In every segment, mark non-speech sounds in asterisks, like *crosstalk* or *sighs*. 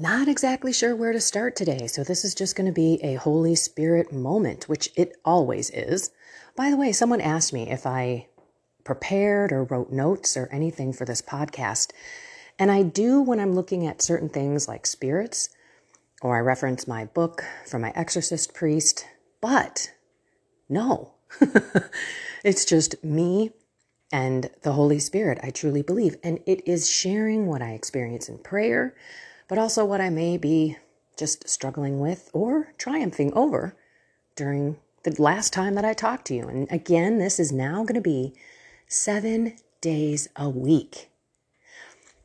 not exactly sure where to start today, so this is just going to be a Holy Spirit moment, which it always is. By the way, someone asked me if I prepared or wrote notes or anything for this podcast. And I do when I'm looking at certain things like spirits, or I reference my book from my exorcist priest. But no, *laughs* it's just me and the Holy Spirit, I truly believe. And it is sharing what I experience in prayer, but also what I may be just struggling with or triumphing over during the last time that I talked to you. And again, this is now going to be seven days a week.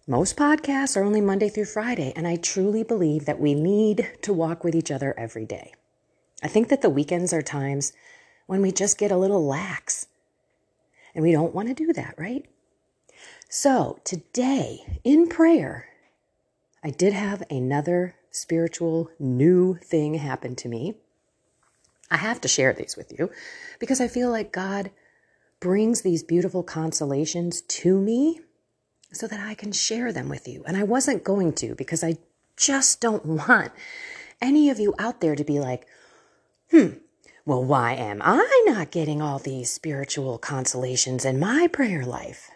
Most podcasts are only Monday through Friday, and I truly believe that we need to walk with each other every day. I think that the weekends are times when we just get a little lax, and we don't want to do that, right? So, today in prayer, I did have another spiritual new thing happen to me. I have to share these with you because I feel like God brings these beautiful consolations to me so that I can share them with you. And I wasn't going to because I just don't want any of you out there to be like, hmm, well, why am I not getting all these spiritual consolations in my prayer life?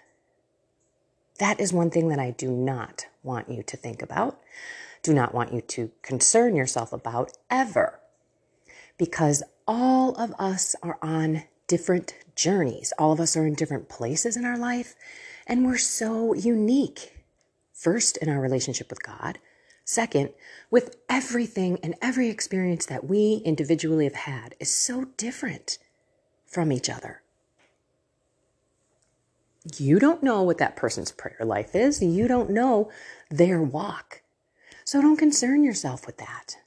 That is one thing that I do not want you to think about, do not want you to concern yourself about ever, because all of us are on different journeys. All of us are in different places in our life, and we're so unique. First, in our relationship with God. Second, with everything and every experience that we individually have had is so different from each other. You don't know what that person's prayer life is. You don't know their walk. So don't concern yourself with that.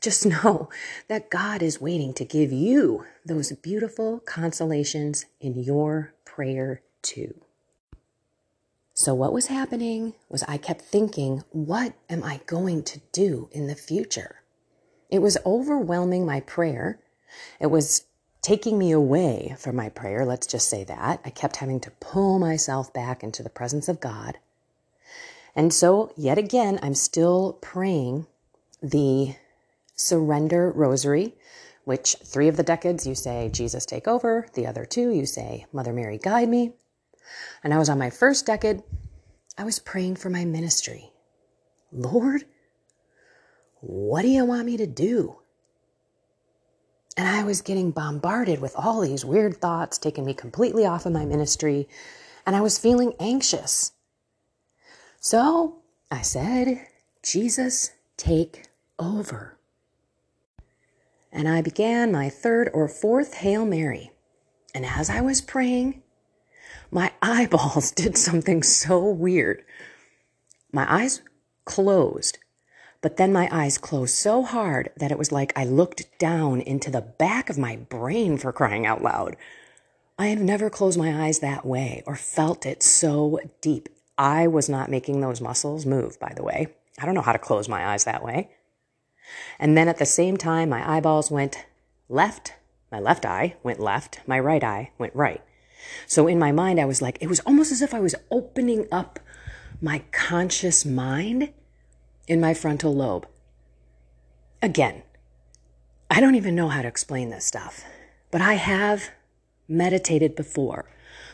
Just *laughs* know that God is waiting to give you those beautiful consolations in your prayer too. So, what was happening was I kept thinking, what am I going to do in the future? It was overwhelming my prayer. It was taking me away from my prayer, let's just say that. I kept having to pull myself back into the presence of God. And so, yet again, I'm still praying the surrender rosary, which three of the decades you say, Jesus take over. The other two you say, Mother Mary guide me. And I was on my first decade. I was praying for my ministry. Lord, what do you want me to do? And I was getting bombarded with all these weird thoughts, taking me completely off of my ministry. And I was feeling anxious. So I said, Jesus, take over and I began my third or fourth Hail Mary. And as I was praying, my *laughs* eyeballs did something so weird. My eyes closed, but then my eyes closed so hard that it was like I looked down into the back of my brain for crying out loud. I have never closed my eyes that way or felt it so deep. I was not making those muscles move, by the way. I don't know how to close my eyes that way. And then at the same time, my eyeballs went left. My left eye went left. My right eye went right. So in my mind, I was like, it was almost as if I was opening up my conscious mind in my frontal lobe. Again, I don't even know how to explain this stuff, but I have meditated before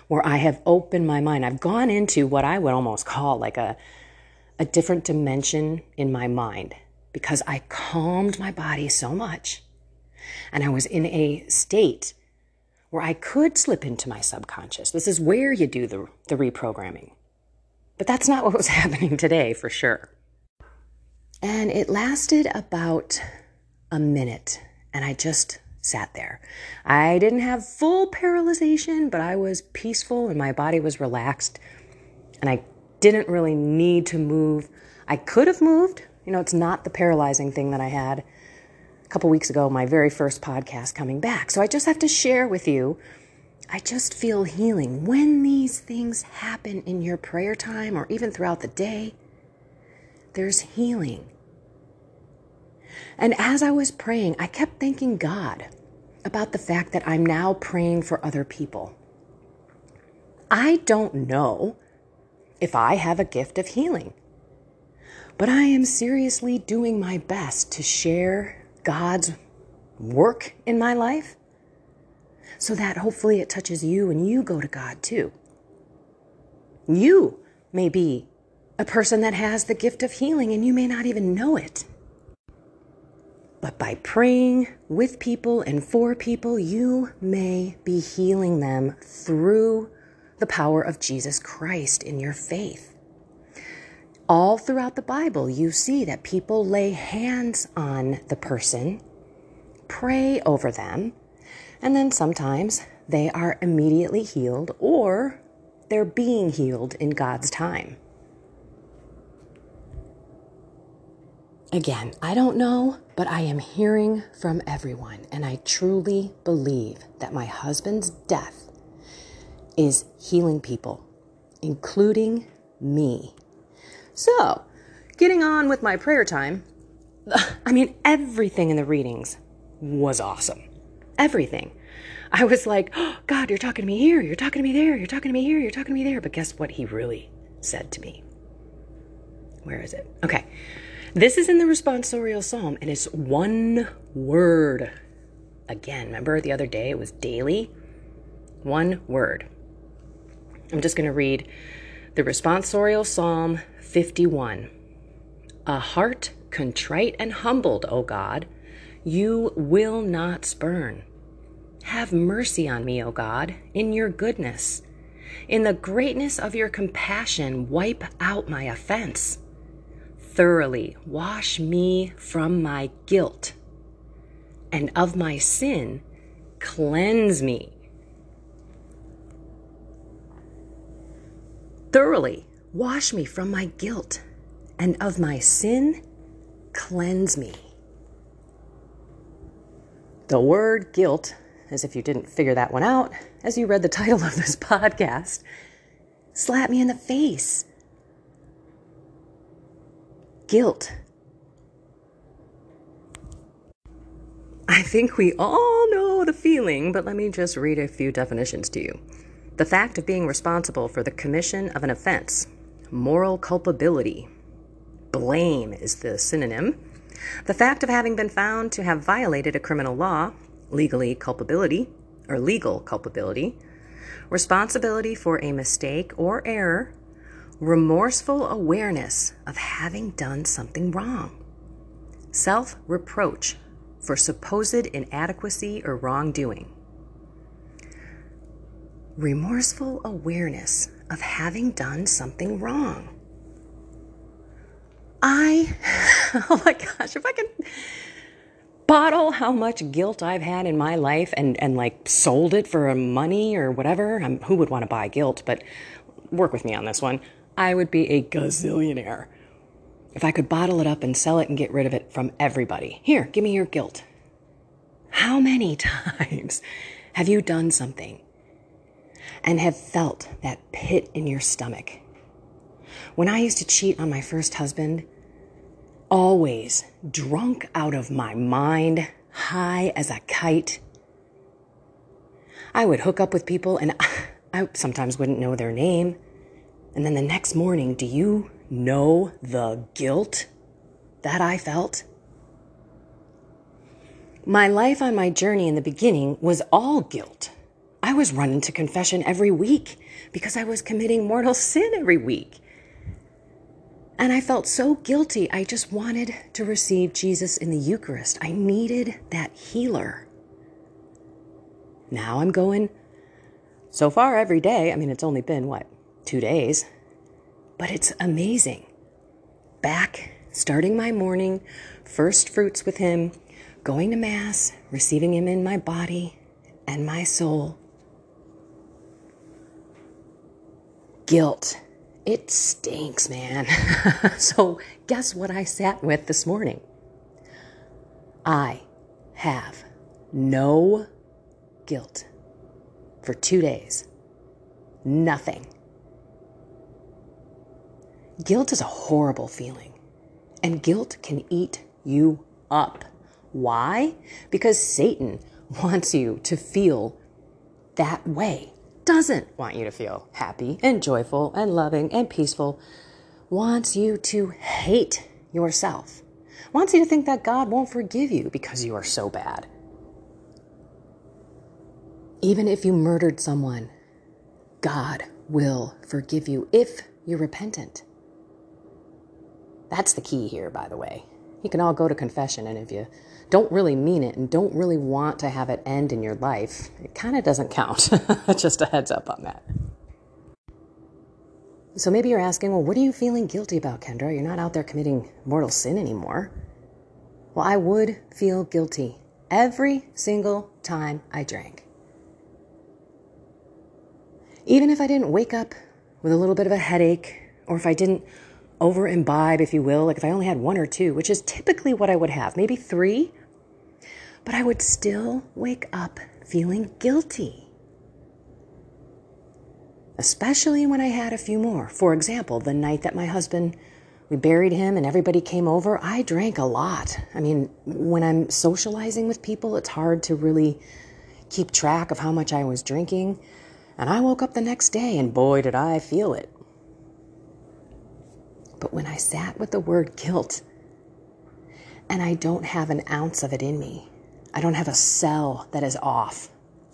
where I have opened my mind. I've gone into what I would almost call like a, a different dimension in my mind because I calmed my body so much and I was in a state where I could slip into my subconscious. This is where you do the, the reprogramming. But that's not what was *laughs* happening today for sure. And it lasted about a minute, and I just sat there. I didn't have full paralyzation, but I was peaceful and my body was relaxed, and I didn't really need to move. I could have moved, you know, it's not the paralyzing thing that I had a couple weeks ago, my very first podcast coming back. So I just have to share with you. I just feel healing. When these things happen in your prayer time or even throughout the day, there's healing. And as I was praying, I kept thanking God about the fact that I'm now praying for other people. I don't know if I have a gift of healing. But I am seriously doing my best to share God's work in my life so that hopefully it touches you and you go to God too. You may be a person that has the gift of healing and you may not even know it. But by praying with people and for people, you may be healing them through the power of Jesus Christ in your faith. All throughout the Bible, you see that people lay hands on the person, pray over them, and then sometimes they are immediately healed or they're being healed in God's time. Again, I don't know, but I am hearing from everyone, and I truly believe that my husband's death is healing people, including me. So, getting on with my prayer time, *laughs* I mean, everything in the readings was awesome. Everything. I was like, oh, God, you're talking to me here, you're talking to me there, you're talking to me here, you're talking to me there. But guess what he really said to me? Where is it? Okay. This is in the responsorial psalm, and it's one word. Again, remember the other day it was daily? One word. I'm just going to read the responsorial psalm 51. A heart contrite and humbled, O God, you will not spurn. Have mercy on me, O God, in your goodness. In the greatness of your compassion, wipe out my offense thoroughly. Wash me from my guilt, and of my sin, cleanse me. Thoroughly. Wash me from my guilt, and of my sin, cleanse me. The word guilt, as if you didn't figure that one out as you read the *laughs* title of this podcast, slapped me in the face guilt. I think we all know the feeling, but let me just read a few definitions to you. The fact of being responsible for the commission of an offense, moral culpability, blame is the synonym. The fact of having been found to have violated a criminal law, legally culpability, or legal culpability, responsibility for a mistake or error, remorseful awareness of having done something wrong, self reproach for supposed inadequacy or wrongdoing, remorseful awareness of having done something wrong. I, *laughs* oh my gosh, if I could bottle how much guilt I've had in my life and, and like sold it for money or whatever, I'm, who would want to buy guilt? But work with me on this one. I would be a gazillionaire if I could bottle it up and sell it and get rid of it from everybody. Here, give me your guilt. How many *laughs* times have you done something and have felt that pit in your stomach? When I used to cheat on my first husband, always drunk out of my mind, high as a kite, I would hook up with people and *laughs* I sometimes wouldn't know their name. And then the next morning, do you know the guilt that I felt? My life on my journey in the beginning was all guilt. I was running to confession every week because I was committing mortal sin every week. And I felt so guilty. I just wanted to receive Jesus in the Eucharist. I needed that healer. Now I'm going so far every day. I mean, it's only been what, two days. But it's amazing. Back, starting my morning, first fruits with Him, going to Mass, receiving Him in my body and my soul. Guilt. It stinks, man. *laughs* so, guess what I sat with this morning? I have no guilt for two days. Nothing. Guilt is a horrible feeling, and guilt can eat you up. Why? Because Satan wants you to feel that way, doesn't want you to feel happy and joyful and loving and peaceful, wants you to hate yourself. Wants you to think that God won't forgive you because you are so bad. Even if you murdered someone, God will forgive you if you're repentant. That's the key here, by the way. You can all go to confession, and if you don't really mean it and don't really want to have it end in your life, it kind of doesn't count. *laughs* Just a heads up on that. So maybe you're asking, well, what are you feeling guilty about, Kendra? You're not out there committing mortal sin anymore. Well, I would feel guilty every single time I drank. Even if I didn't wake up with a little bit of a headache, or if I didn't over imbibe, if you will, like if I only had one or two, which is typically what I would have, maybe three, but I would still wake up feeling guilty. Especially when I had a few more. For example, the night that my husband, we buried him and everybody came over, I drank a lot. I mean, when I'm socializing with people, it's hard to really keep track of how much I was drinking. And I woke up the next day and boy, did I feel it. But when I sat with the word guilt, and I don't have an ounce of it in me, I don't have a cell that is off,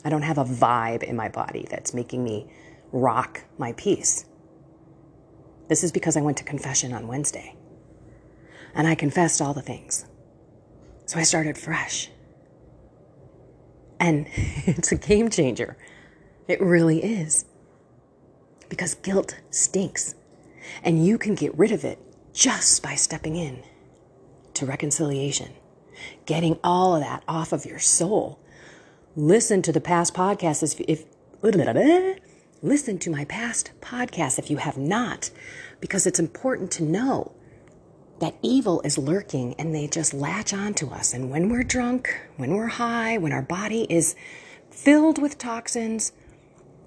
I don't have a vibe in my body that's making me rock my peace. This is because I went to confession on Wednesday and I confessed all the things. So I started fresh. And *laughs* it's a game changer. It really is. Because guilt stinks. And you can get rid of it just by stepping in to reconciliation, getting all of that off of your soul. Listen to the past podcasts if, if listen to my past podcasts if you have not, because it's important to know that evil is lurking and they just latch onto us. And when we're drunk, when we're high, when our body is filled with toxins,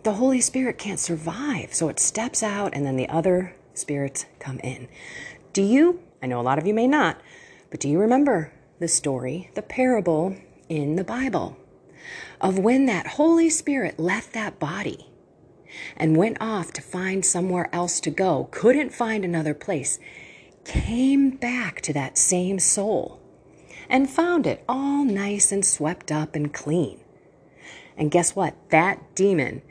the Holy Spirit can't survive. So it steps out and then the other spirits come in. Do you, I know a lot of you may not, but do you remember the story, the parable in the Bible of when that Holy Spirit left that body and went off to find somewhere else to go, couldn't find another place, came back to that same soul and found it all nice and swept up and clean. And guess what? That demon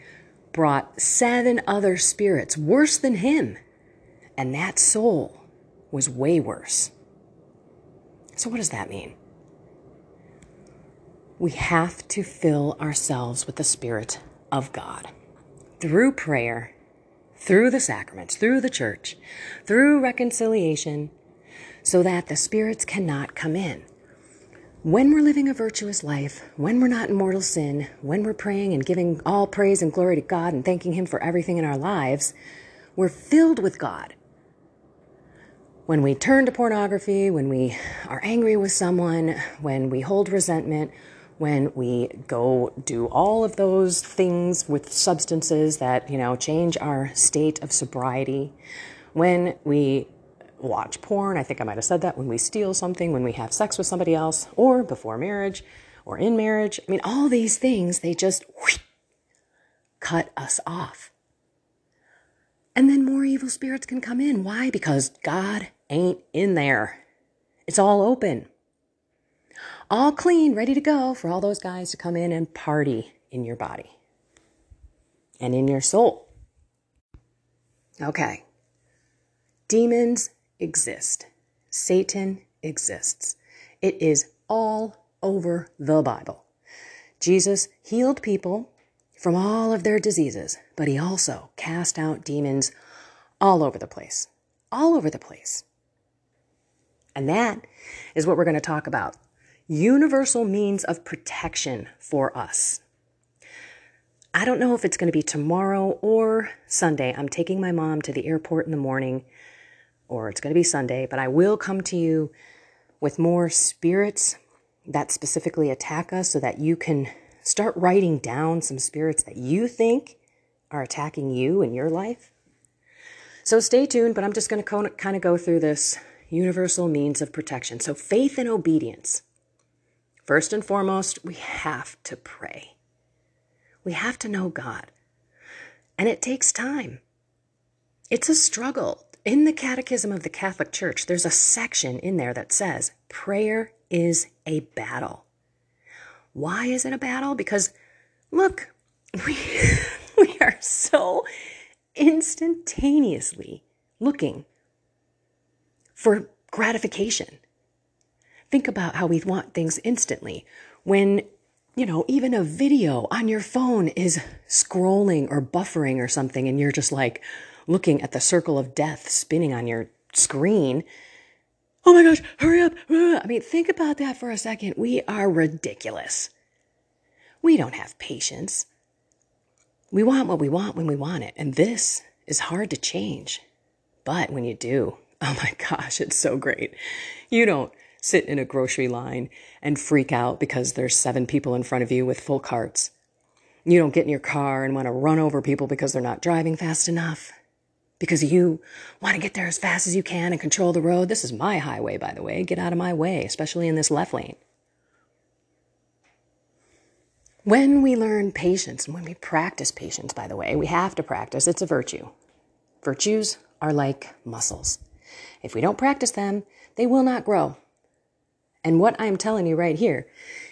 brought seven other spirits worse than him. And that soul was way worse. So, what does that mean? We have to fill ourselves with the Spirit of God through prayer, through the sacraments, through the church, through reconciliation, so that the spirits cannot come in. When we're living a virtuous life, when we're not in mortal sin, when we're praying and giving all praise and glory to God and thanking Him for everything in our lives, we're filled with God. When we turn to pornography, when we are angry with someone, when we hold resentment, when we go do all of those things with substances that, you know, change our state of sobriety, when we watch porn. I think I might have said that when we steal something, when we have sex with somebody else, or before marriage, or in marriage. I mean, all these things, they just whoosh, cut us off. And then more evil spirits can come in. Why? Because God ain't in there. It's all open. All clean, ready to go for all those guys to come in and party in your body and in your soul. Okay. Demons exist. Satan exists. It is all over the Bible. Jesus healed people from all of their diseases, but he also cast out demons all over the place. All over the place. And that is what we're going to talk about. Universal means of protection for us. I don't know if it's going to be tomorrow or Sunday. I'm taking my mom to the airport in the morning or it's going to be Sunday, but I will come to you with more spirits that specifically attack us so that you can start writing down some spirits that you think are attacking you in your life. So stay tuned, but I'm just going to kind of go through this universal means of protection. So, faith and obedience. First and foremost, we have to pray. We have to know God. And it takes time. It's a struggle In the Catechism of the Catholic Church, there's a section in there that says prayer is a battle. Why is it a battle? Because look, *laughs* we, we are so instantaneously looking for gratification. Think about how we want things instantly. When, you know, even a video on your phone is scrolling or buffering or something, and you're just like looking at the circle of death spinning on your screen. Oh my gosh, hurry up. I mean, think about that for a second. We are ridiculous. We don't have patience. We want what we want when we want it. And this is hard to change. But when you do, oh my gosh, it's so great. You don't sit in a grocery line and freak out because there's seven people in front of you with full carts. You don't get in your car and want to run over people because they're not driving fast enough. Because you want to get there as fast as you can and control the road. This is my highway, by the way. Get out of my way, especially in this left lane. When we learn patience and when we practice patience, by the way, we have to practice, it's a virtue. Virtues are like muscles. If we don't practice them, they will not grow. And what I'm telling you right here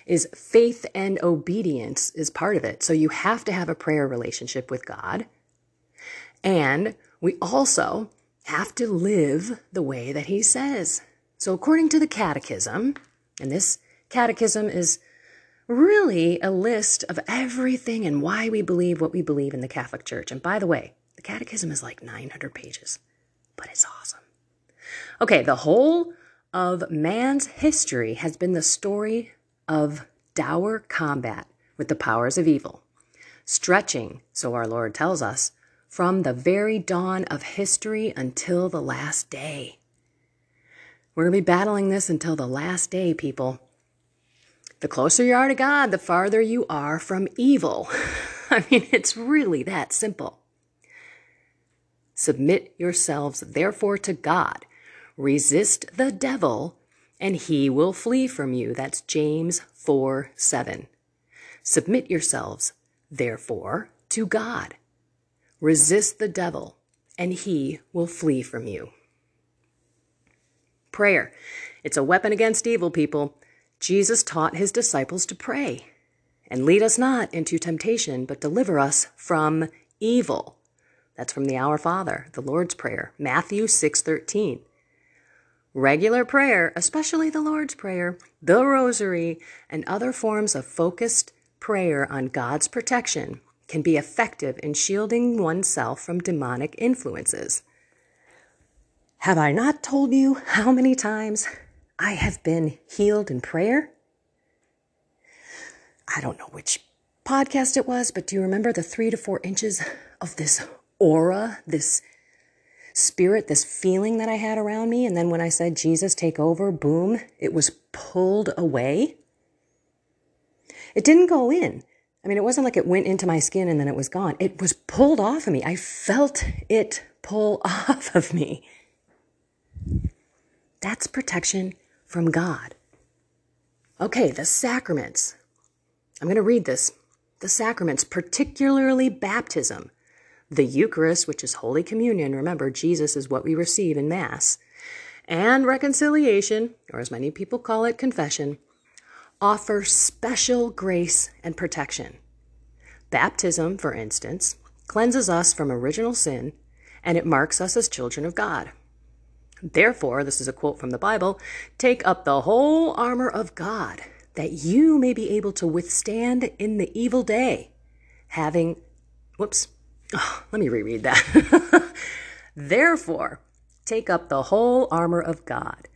is faith and obedience is part of it. So you have to have a prayer relationship with God. And we also have to live the way that He says. So, according to the Catechism, and this Catechism is really a list of everything and why we believe what we believe in the Catholic Church. And by the way, the Catechism is like 900 pages, but it's. Okay, the whole of man's history has been the story of dour combat with the powers of evil, stretching, so our Lord tells us, from the very dawn of history until the last day. We're going to be battling this until the last day, people. The closer you are to God, the farther you are from evil. *laughs* I mean, it's really that simple. Submit yourselves, therefore, to God. Resist the devil, and he will flee from you. That's James 4 7. Submit yourselves, therefore, to God. Resist the devil, and he will flee from you. Prayer. It's a weapon against evil, people. Jesus taught his disciples to pray and lead us not into temptation, but deliver us from evil. That's from the Our Father, the Lord's Prayer, Matthew 6:13. Regular prayer, especially the Lord's Prayer, the Rosary, and other forms of focused prayer on God's protection can be effective in shielding oneself from demonic influences. Have I not told you how many times I have been healed in prayer. I don't know which podcast it was, but do you remember the three to four inches of this aura, this spirit, this feeling that I had around me? And then when I said, Jesus, take over, boom, it was pulled away. It didn't go in. I mean, it wasn't like it went into my skin and then it was gone. It was pulled off of me. I felt it pull *laughs* off of me. That's protection from God. Okay, the sacraments. I'm going to read this. The sacraments, particularly baptism, the Eucharist, which is Holy Communion. Remember, Jesus is what we receive in Mass, and reconciliation, or as many people call it, confession, offer special grace and protection. Baptism, for instance, cleanses us from original sin and it marks us as children of God. Therefore, this is a quote from the Bible take up the whole armor of God, that you may be able to withstand in the evil day, having, whoops, oh, *sighs* let me reread that. *laughs* Therefore, take up the whole armor of God,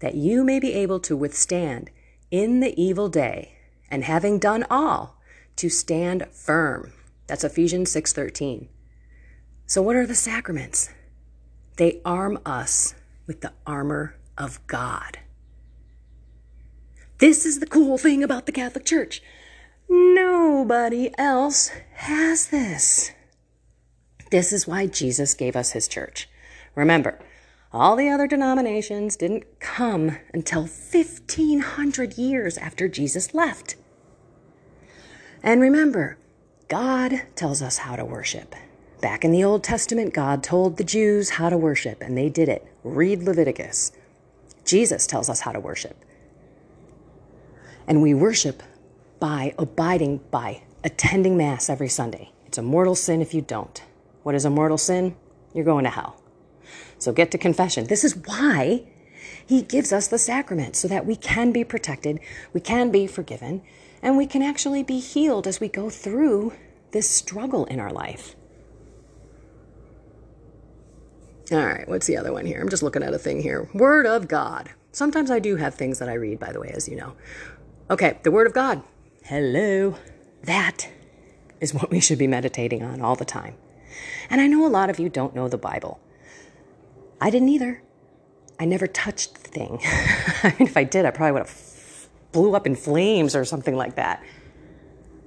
that you may be able to withstand in the evil day, and having done all, to stand firm. That's Ephesians 6:13. So what are the sacraments? They arm us with the armor of God. This is the cool thing about the Catholic Church. Nobody else has this. This is why Jesus gave us his church. Remember, all the other denominations didn't come until 1500 years after Jesus left. And remember, God tells us how to worship. Back in the Old Testament, God told the Jews how to worship, and they did it. Read Leviticus. Jesus tells us how to worship. And we worship by abiding by attending Mass every Sunday. It's a mortal sin if you don't. What is a mortal sin? You're going to hell. So get to confession. This is why He gives us the sacrament, so that we can be protected, we can be forgiven, and we can actually be healed as we go through this struggle in our life. All right, what's the other one here? I'm just looking at a thing here. Word of God. Sometimes I do have things that I read, by the way, as you know. Okay, the Word of God. Hello. That is what we should be meditating on all the time. And I know a lot of you don't know the Bible. I didn't either. I never touched the thing. *laughs* I mean, if I did, I probably would have blew up in flames or something like that.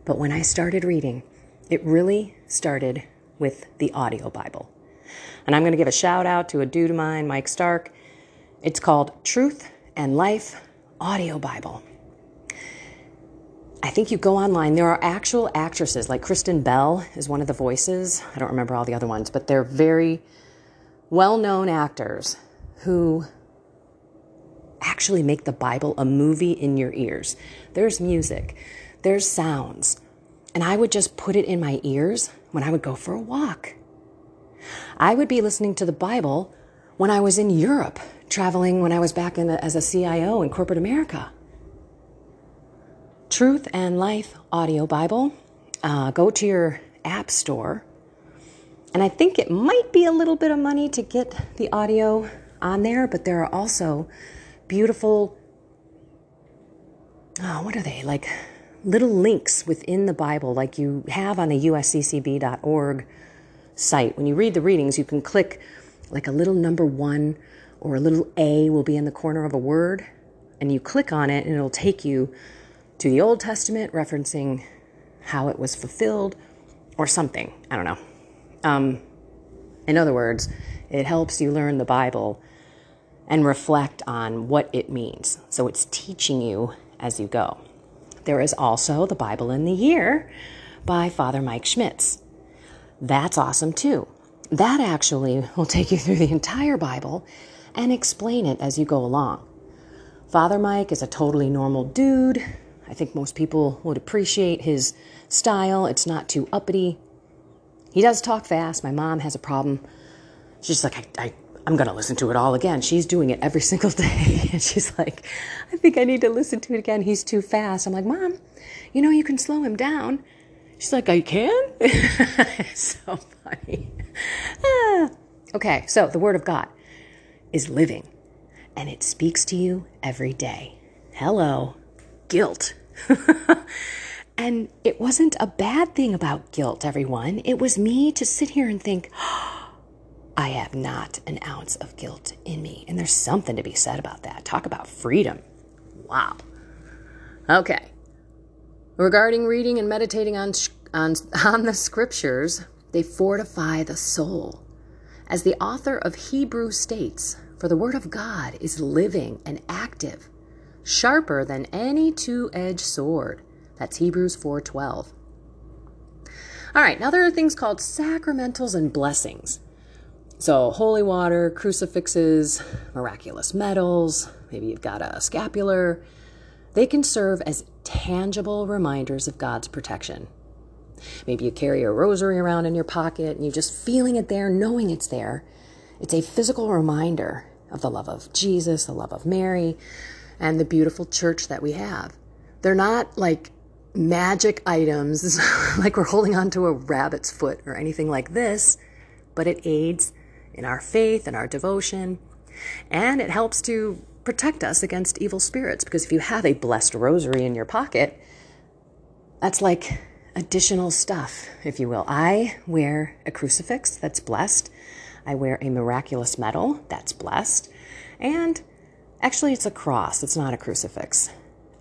But when I started reading, it really started with the audio Bible. And I'm going to give a shout out to a dude of mine, Mike Stark. It's called Truth and Life Audio Bible. I think you go online, there are actual actresses, like Kristen Bell is one of the voices. I don't remember all the other ones, but they're very well known actors who actually make the Bible a movie in your ears. There's music, there's sounds, and I would just put it in my ears when I would go for a walk. I would be listening to the Bible when I was in Europe, traveling when I was back in the, as a CIO in corporate America. Truth and Life Audio Bible. Uh, go to your app store. And I think it might be a little bit of money to get the audio on there, but there are also beautiful, oh, what are they? Like little links within the Bible, like you have on the usccb.org site. When you read the readings, you can click like a little number one or a little A will be in the corner of a word, and you click on it, and it'll take you to the Old Testament, referencing how it was fulfilled or something. I don't know. Um, in other words, it helps you learn the Bible and reflect on what it means. So it's teaching you as you go. There is also the Bible in the Year by Father Mike Schmitz. That's awesome too. That actually will take you through the entire Bible and explain it as you go along. Father Mike is a totally normal dude. I think most people would appreciate his style. It's not too uppity. He does talk fast. My mom has a problem. She's like, I, I, I'm going to listen to it all again. She's doing it every *laughs* single day. And she's like, I think I need to listen to it again. He's too fast. I'm like, Mom, you know, you can slow him down. She's like, I can? *laughs* so funny. Ah. Okay, so the Word of God is living and it speaks to you every day. Hello, guilt. *laughs* and it wasn't a bad thing about guilt, everyone. It was me to sit here and think, *gasps* I have not an ounce of guilt in me. And there's something to be said about that. Talk about freedom. Wow. Okay. Regarding reading and meditating on, on, *laughs* on the scriptures, they fortify the soul. As the author of Hebrew states, for the word of God is living and active, sharper than any two-edged sword. That's Hebrews 4:12. All right, now there are things called sacramentals and blessings. So, holy water, crucifixes, miraculous medals, maybe you've got a scapular, they can serve as tangible reminders of God's protection. Maybe you carry a rosary around in your pocket and you're just feeling it there, knowing it's there. It's a physical reminder of the love of Jesus, the love of Mary, and the beautiful church that we have. They're not like magic items, *laughs* like we're holding onto a rabbit's foot or anything like this, but it aids in our faith and our devotion, and it helps to protect us against evil spirits because if you have a blessed rosary in your pocket, that's like additional stuff, if you will. I wear a crucifix that's blessed. I wear a miraculous medal that's blessed. And actually, it's a cross, it's not a crucifix.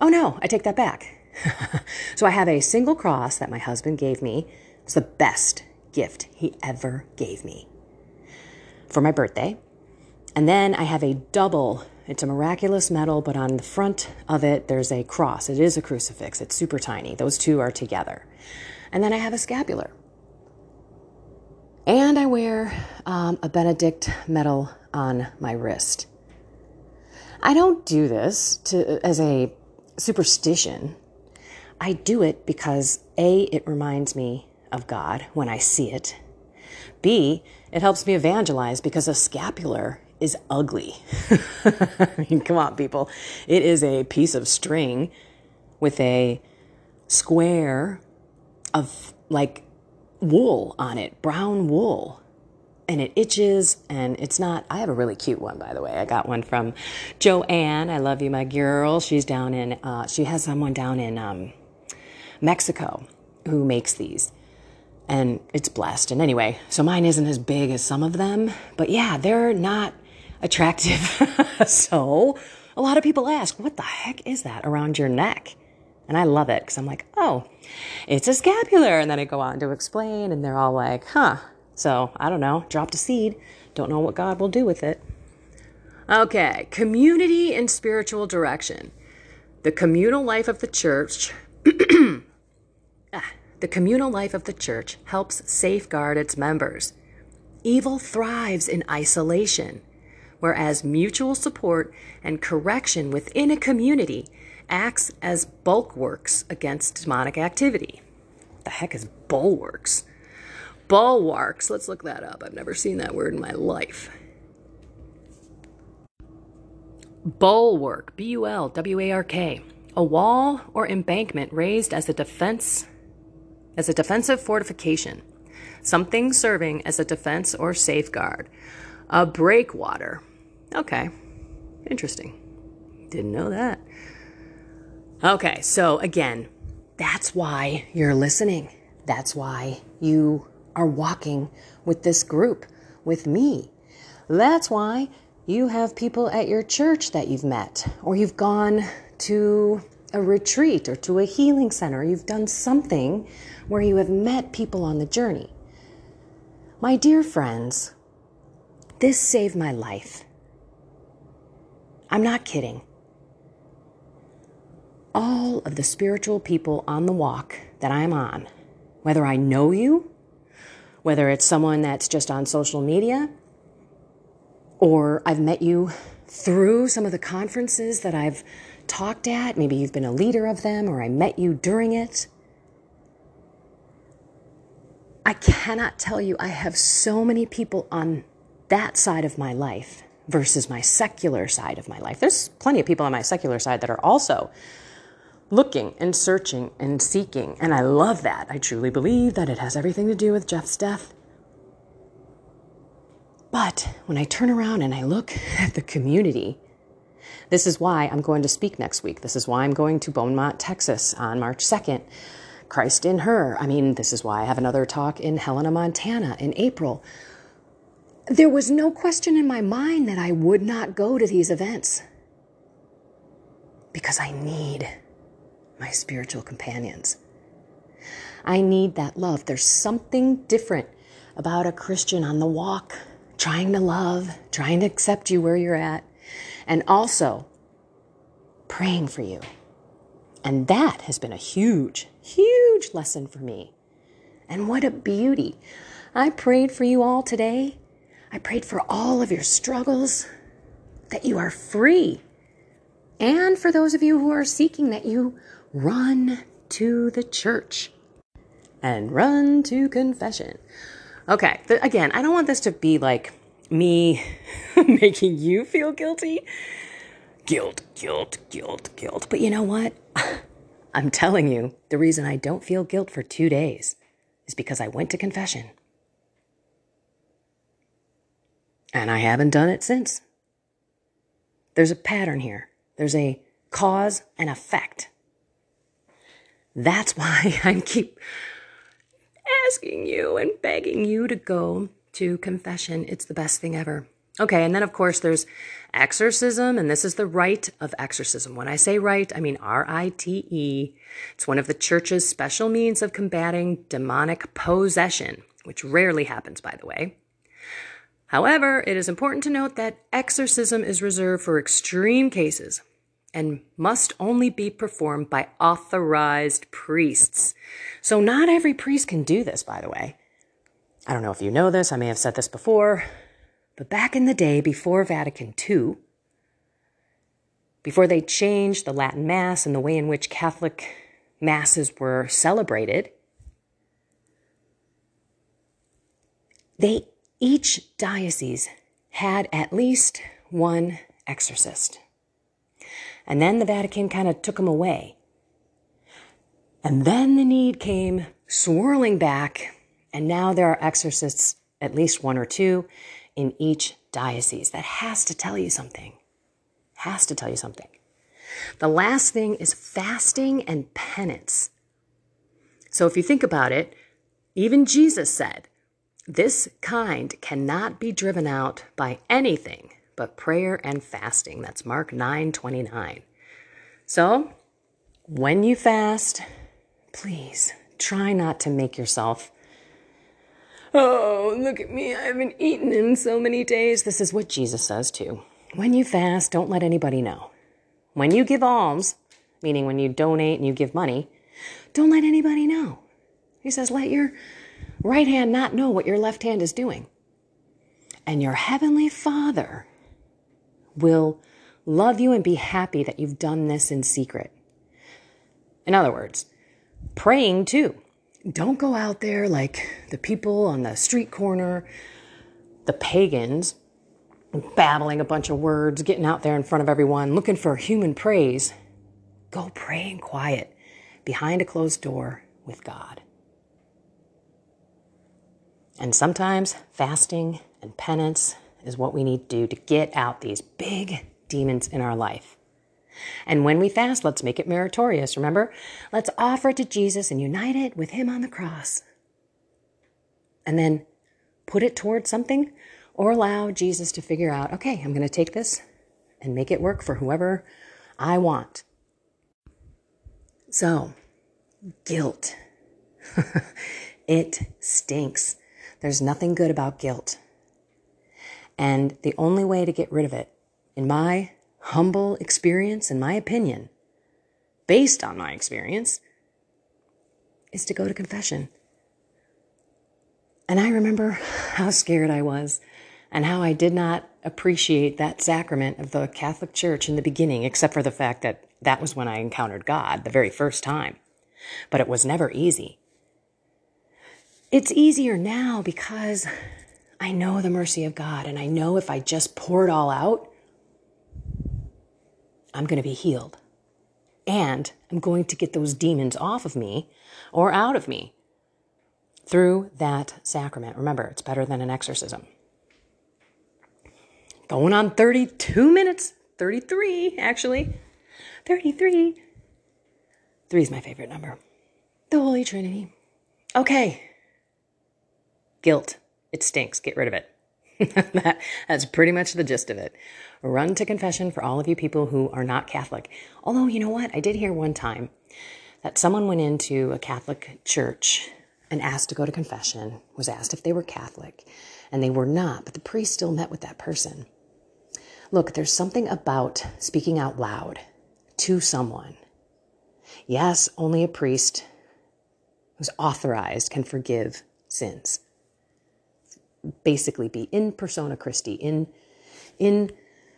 Oh no, I take that back. *laughs* so I have a single cross that my husband gave me. It's the best gift he ever gave me for my birthday. And then I have a double it's a miraculous medal, but on the front of it, there's a cross. It is a crucifix. It's super tiny. Those two are together. And then I have a scapular. And I wear um, a Benedict medal on my wrist. I don't do this to, as a superstition. I do it because A, it reminds me of God when I see it. B, it helps me evangelize because a scapular is ugly. *laughs* I mean, come on, people. It is a piece of string with a square of like wool on it, brown wool and it itches and it's not i have a really cute one by the way. I got one from joanne. I love you my girl. She's down in uh, she has someone down in um, mexico who makes these and it's blessed. And anyway so mine isn't as big as some of them but yeah they're not attractive. *laughs* So a lot of people ask what the heck is that around your neck? And i love it because i'm like oh it's a scapular. And then i go on to explain and they're all like huh so I don't know, dropped a seed. Don't know what God will do with it. Okay, community and spiritual direction. The communal life of the church. *clears throat* ah, the communal life of the church helps safeguard its members. Evil thrives in isolation, whereas mutual support and correction within a community acts as bulwarks against demonic activity. The heck is bulwarks? Bulwarks. Let's look that up. I've never seen that word in my life. Bulwark, B U L W A R K. A wall or embankment raised as a defense as a defensive fortification. Something serving as a defense or safeguard. A breakwater. Okay. Interesting. Didn't know that. Okay, so again, that's why you're listening. That's why you are walking with this group, with me. That's why you have people at your church that you've met, or you've gone to a retreat or to a healing center. You've done something where you have met people on the journey. My dear friends, this saved my life. I'm not kidding. All of the spiritual people on the walk that I'm on, whether I know you whether it's someone that's just on social media or I've met you through some of the conferences that I've talked at. Maybe you've been a leader of them or I met you during it. I cannot tell you, I have so many people on that side of my life versus my secular side of my life. There's plenty of people on my secular side that are also looking and searching and seeking. And I love that. I truly believe that it has everything to do with Jeff's death. But when I turn around and I look *laughs* at the community, this is why I'm going to speak next week. This is why I'm going to Beaumont, Texas on March 2nd. Christ in her. I mean, this is why I have another talk in Helena, Montana in April. There was no question in my mind that I would not go to these events because I need my spiritual companions. I need that love. There's something different about a Christian on the walk, trying to love, trying to accept you where you're at, and also praying for you. And that has been a huge, huge lesson for me. And what a beauty. I prayed for you all today. I prayed for all of your struggles, that you are free. And for those of you who are seeking, that you run to the church and run to confession. Okay, again, I don't want this to be like me *laughs* making you feel guilty. Guilt, guilt, guilt, guilt. But you know what? *laughs* I'm telling you, the reason I don't feel guilt for two days is because I went to confession. And I haven't done it since. There's a pattern here, there's a cause and effect. That's why *laughs* I keep asking you and begging you to go to confession. It's the best thing ever. Okay, and then of course there's exorcism, and this is the rite of exorcism. When I say rite, I mean R I T E. It's one of the church's special means of combating demonic possession, which rarely happens, by the way. However, it is important to note that exorcism is reserved for extreme cases and must only be performed by authorized priests. So, not every priest can do this, by the way. I don't know if you know this, I may have said this before, but back in the day before Vatican II, before they changed the Latin Mass and the way in which Catholic Masses were celebrated, they each diocese had at least one exorcist. And then the Vatican kind of took them away. And then the need came swirling back, and now there are exorcists, at least one or two, in each diocese. That has to tell you something. Has to tell you something. The last thing is fasting and penance. So if you think about it, even Jesus said, this kind cannot be driven out by anything but prayer and fasting. That's Mark 9 29. So, when you fast, please try not to make yourself, oh, look at me, I haven't eaten in so many days. This is what Jesus says too. When you fast, don't let anybody know. When you give alms, meaning when you donate and you give money, don't let anybody know. He says, let your right hand not know what your left hand is doing. And your heavenly Father will love you and be happy that you've done this in secret. In other words, praying too. Don't go out there like the people on the street corner, the pagans, babbling a bunch of words, getting out there in front of everyone, looking for human praise. Go pray in quiet behind a closed door with God. And sometimes fasting and penance is what we need to do to get out these big demons in our life. And when we fast, let's make it meritorious, remember? Let's offer it to Jesus and unite it with Him on the cross. And then put it towards something or allow Jesus to figure out okay, I'm going to take this and make it work for whoever I want. So, guilt. *laughs* it stinks. There's nothing good about guilt. And the only way to get rid of it, in my humble experience, in my opinion, based on my experience, is to go to confession. And I remember how scared I was and how I did not appreciate that sacrament of the Catholic Church in the beginning, except for the fact that that was when I encountered God the very first time. But it was never easy. It's easier now because I know the mercy of God, and I know if I just pour it all out, I'm going to be healed. And I'm going to get those demons off of me or out of me through that sacrament. Remember, it's better than an exorcism. Going on 32 minutes, 33 actually. 33. Three is my favorite number. The Holy Trinity. Okay. Guilt. It stinks. Get rid of it. *laughs* that, that's pretty much the gist of it. Run to confession for all of you people who are not Catholic. Although, you know what? I did hear one time that someone went into a Catholic church and asked to go to confession, was asked if they were Catholic, and they were not, but the priest still met with that person. Look, there's something about speaking out loud to someone. Yes, only a priest who's authorized can forgive sins basically be in persona Christi, in in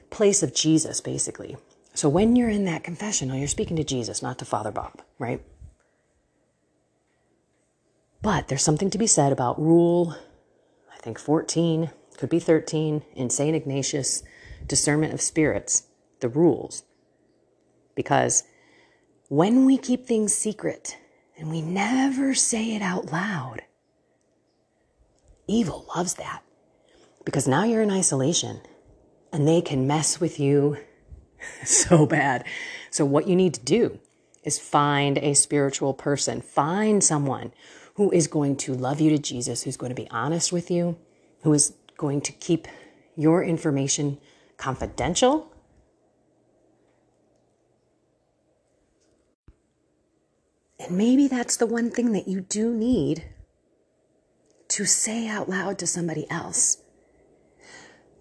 place of Jesus, basically. So when you're in that confessional, you're speaking to Jesus, not to Father Bob, right? But there's something to be said about rule, I think 14, could be 13, in St. Ignatius, discernment of spirits, the rules. Because when we keep things secret and we never say it out loud, Evil loves that because now you're in isolation and they can mess with you *laughs* so bad. So, what you need to do is find a spiritual person, find someone who is going to love you to Jesus, who's going to be honest with you, who is going to keep your information confidential. And maybe that's the one thing that you do need to say out loud to somebody else.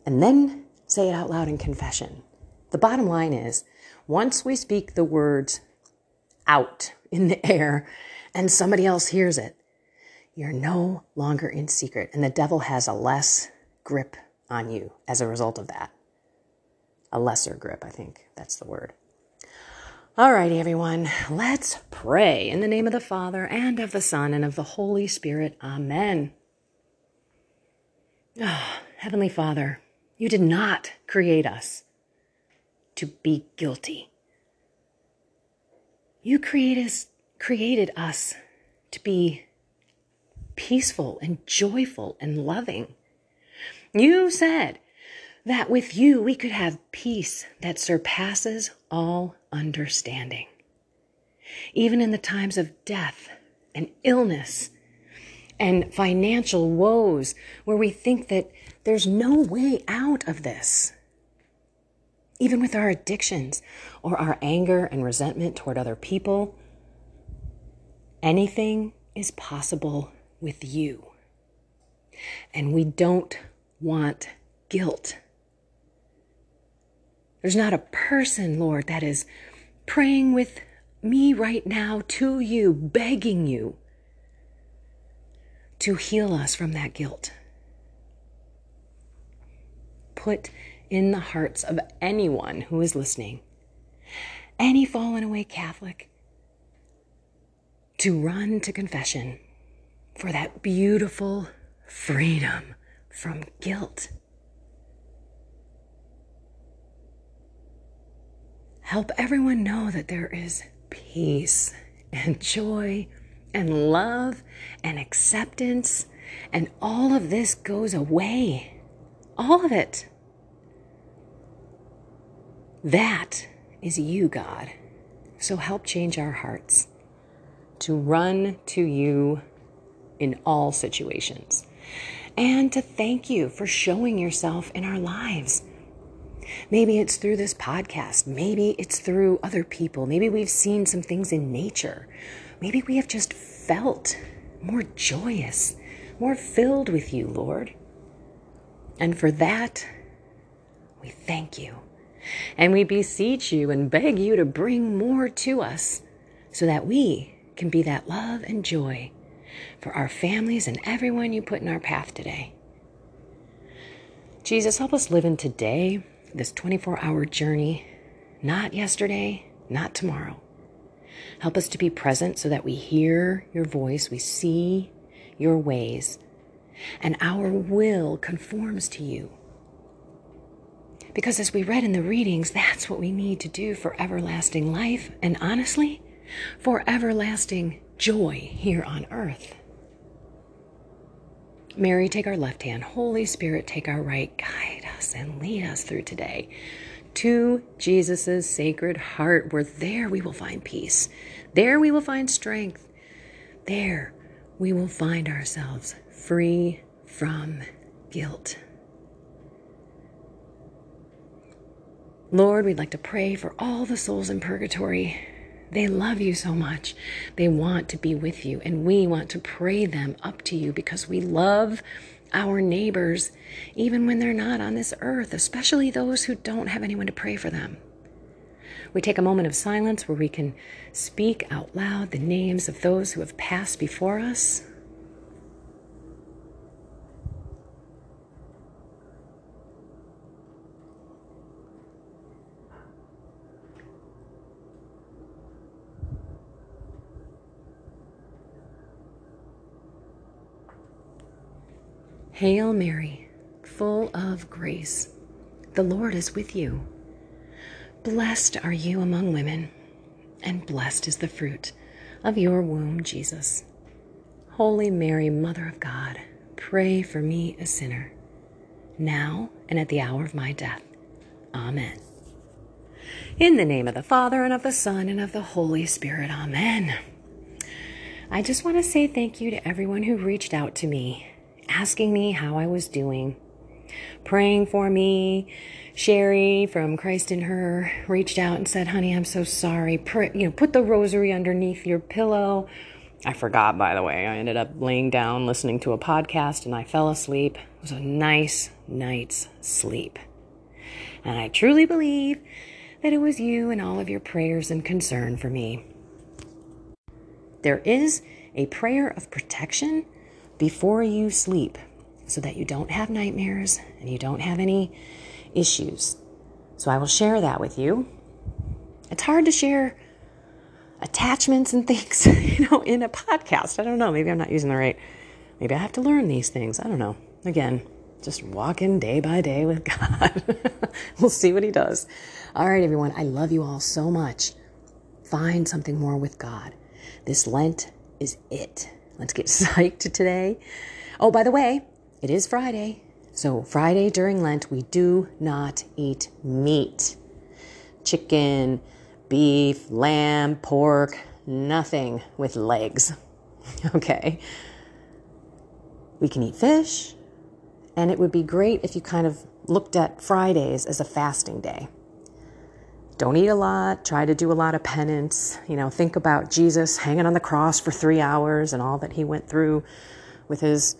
And then say it out loud in confession. The bottom line is once we speak the words out in the air and somebody else hears it, you're no longer in secret, and the devil has a less grip on you as a result of that. A lesser grip, I think that's the word. All righty, everyone, let's pray in the name of the Father and of the Son and of the Holy Spirit. Amen. Oh, *sighs* Heavenly Father, you did not create us to be guilty. You created us, created us to be peaceful and joyful and loving. You said that with you we could have peace that surpasses all understanding. Even in the times of death and illness and financial woes, where we think that there's no way out of this. Even with our addictions or our anger and resentment toward other people, anything is possible with you. And we don't want guilt. There's not a person, Lord, that is praying with me right now to you, begging you to heal us from that guilt. Put in the hearts of anyone who is listening, any fallen away Catholic, to run to confession for that beautiful freedom from guilt. Help everyone know that there is peace and joy and love and acceptance, and all of this goes away. All of it. That is you, God. So help change our hearts to run to you in all situations and to thank you for showing yourself in our lives. Maybe it's through this podcast. Maybe it's through other people. Maybe we've seen some things in nature. Maybe we have just felt more joyous, more filled with you, Lord. And for that, we thank you. And we beseech you and beg you to bring more to us so that we can be that love and joy for our families and everyone you put in our path today. Jesus, help us live in today, this 24 hour journey, not yesterday, not tomorrow. Help us to be present so that we hear your voice, we see your ways, and our will conforms to you. Because as we read in the readings, that's what we need to do for everlasting life, and honestly, for everlasting joy here on earth. Mary, take our left hand. Holy Spirit, take our right. Guide us and lead us through today to Jesus' sacred heart, where there we will find peace. There we will find strength. There we will find ourselves free from guilt. Lord, we'd like to pray for all the souls in purgatory they love you so much. They want to be with you, and we want to pray them up to you because we love our neighbors, even when they're not on this earth, especially those who don't have anyone to pray for them. We take a moment of silence where we can speak out loud the names of those who have passed before us Hail Mary, full of grace, the Lord is with you. Blessed are you among women, and blessed is the fruit of your womb, Jesus. Holy Mary, Mother of God, pray for me, a sinner, now and at the hour of my death. Amen. In the name of the Father, and of the Son, and of the Holy Spirit. Amen. I just want to say thank you to everyone who reached out to me asking me how I was doing, praying for me. Sherry from Christ in Her reached out and said, "Honey, I'm so sorry. Pray, you know, put the rosary underneath your pillow." I forgot, by the way. I ended up laying down listening to a podcast and I fell asleep. It was a nice night's sleep. And I truly believe that it was you and all of your prayers and concern for me. There is a prayer of protection before you sleep so that you don't have nightmares and you don't have any issues. So I will share that with you. It's hard to share attachments and things, *laughs* you know, in a podcast. I don't know. Maybe I'm not using the right. Maybe I have to learn these things. I don't know. Again, just walking day by day with *laughs* God. we'll see what He does. All right, everyone. I love you all so much. Find something more with God. This Lent is it. Let's get *laughs* psyched today. Oh, by the way, it is Friday. So, Friday during Lent, we do not eat meat. Chicken, beef, lamb, pork, nothing with legs. *laughs* Okay. We can eat fish, and it would be great if you kind of looked at Fridays as a fasting day. Don't eat a lot, try to do a lot of penance. You know, think about Jesus hanging on the cross for three hours and all that he went through with his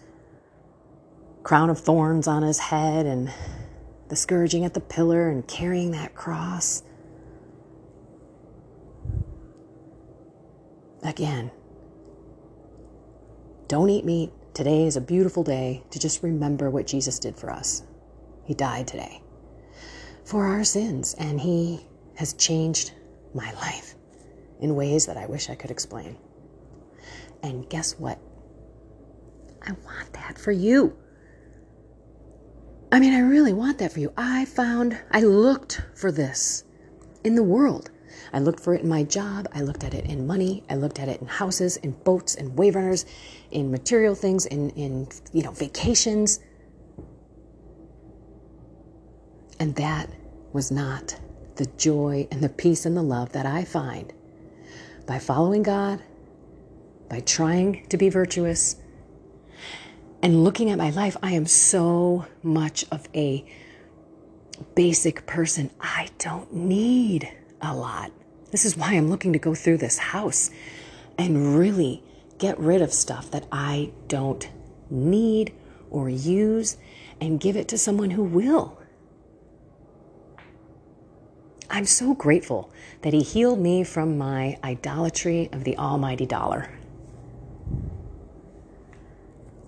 crown of thorns on his head and the scourging at the pillar and carrying that cross. Again, don't eat meat. Today is a beautiful day to just remember what Jesus did for us. He died today for our sins, and He has changed my life in ways that I wish I could explain. And guess what? I want that for you. I mean, I really want that for you. I found, I looked for this in the world. I looked for it in my job. I looked at it in money. I looked at it in houses, in boats, in wave runners, in material things, in, in you know, vacations. And that was not the joy and the peace and the love that I find by following God, by trying to be virtuous, and looking at my life. I am so much of a basic person. I don't need a lot. This is why I'm looking to go through this house and really get rid of stuff that I don't need or use and give it to someone who will. I'm so grateful that He healed me from my idolatry of the almighty dollar.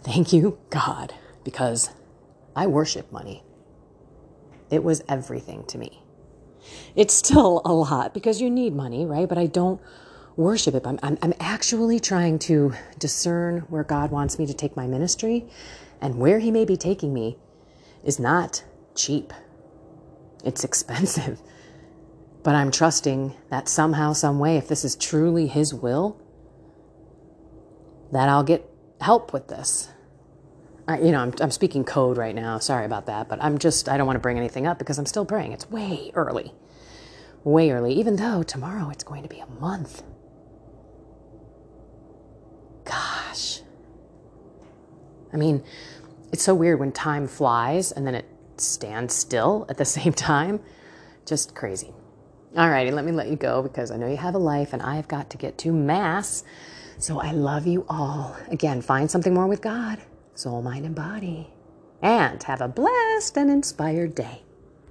Thank you, God, because I worship money. It was everything to me. It's still a lot because you need money, right? But I don't worship it. I'm, I'm, I'm actually trying to discern where God wants me to take my ministry, and where He may be taking me is not cheap, it's *laughs* expensive. But I'm trusting that somehow, some way, if this is truly His will, that I'll get help with this. I, you know, I'm, I'm speaking code right now. Sorry about that, but I'm just, I don't want to bring anything up because I'm still praying. It's way early. Way early, even though tomorrow it's going to be a month. Gosh. I mean, it's so weird when time flies and then it stands still at the *laughs* same time. Just crazy. All righty, let me let you go because I know you have a life and I've got to get to Mass. So I love you all. Again, find something more with God, soul, mind, and body. And have a blessed and inspired day.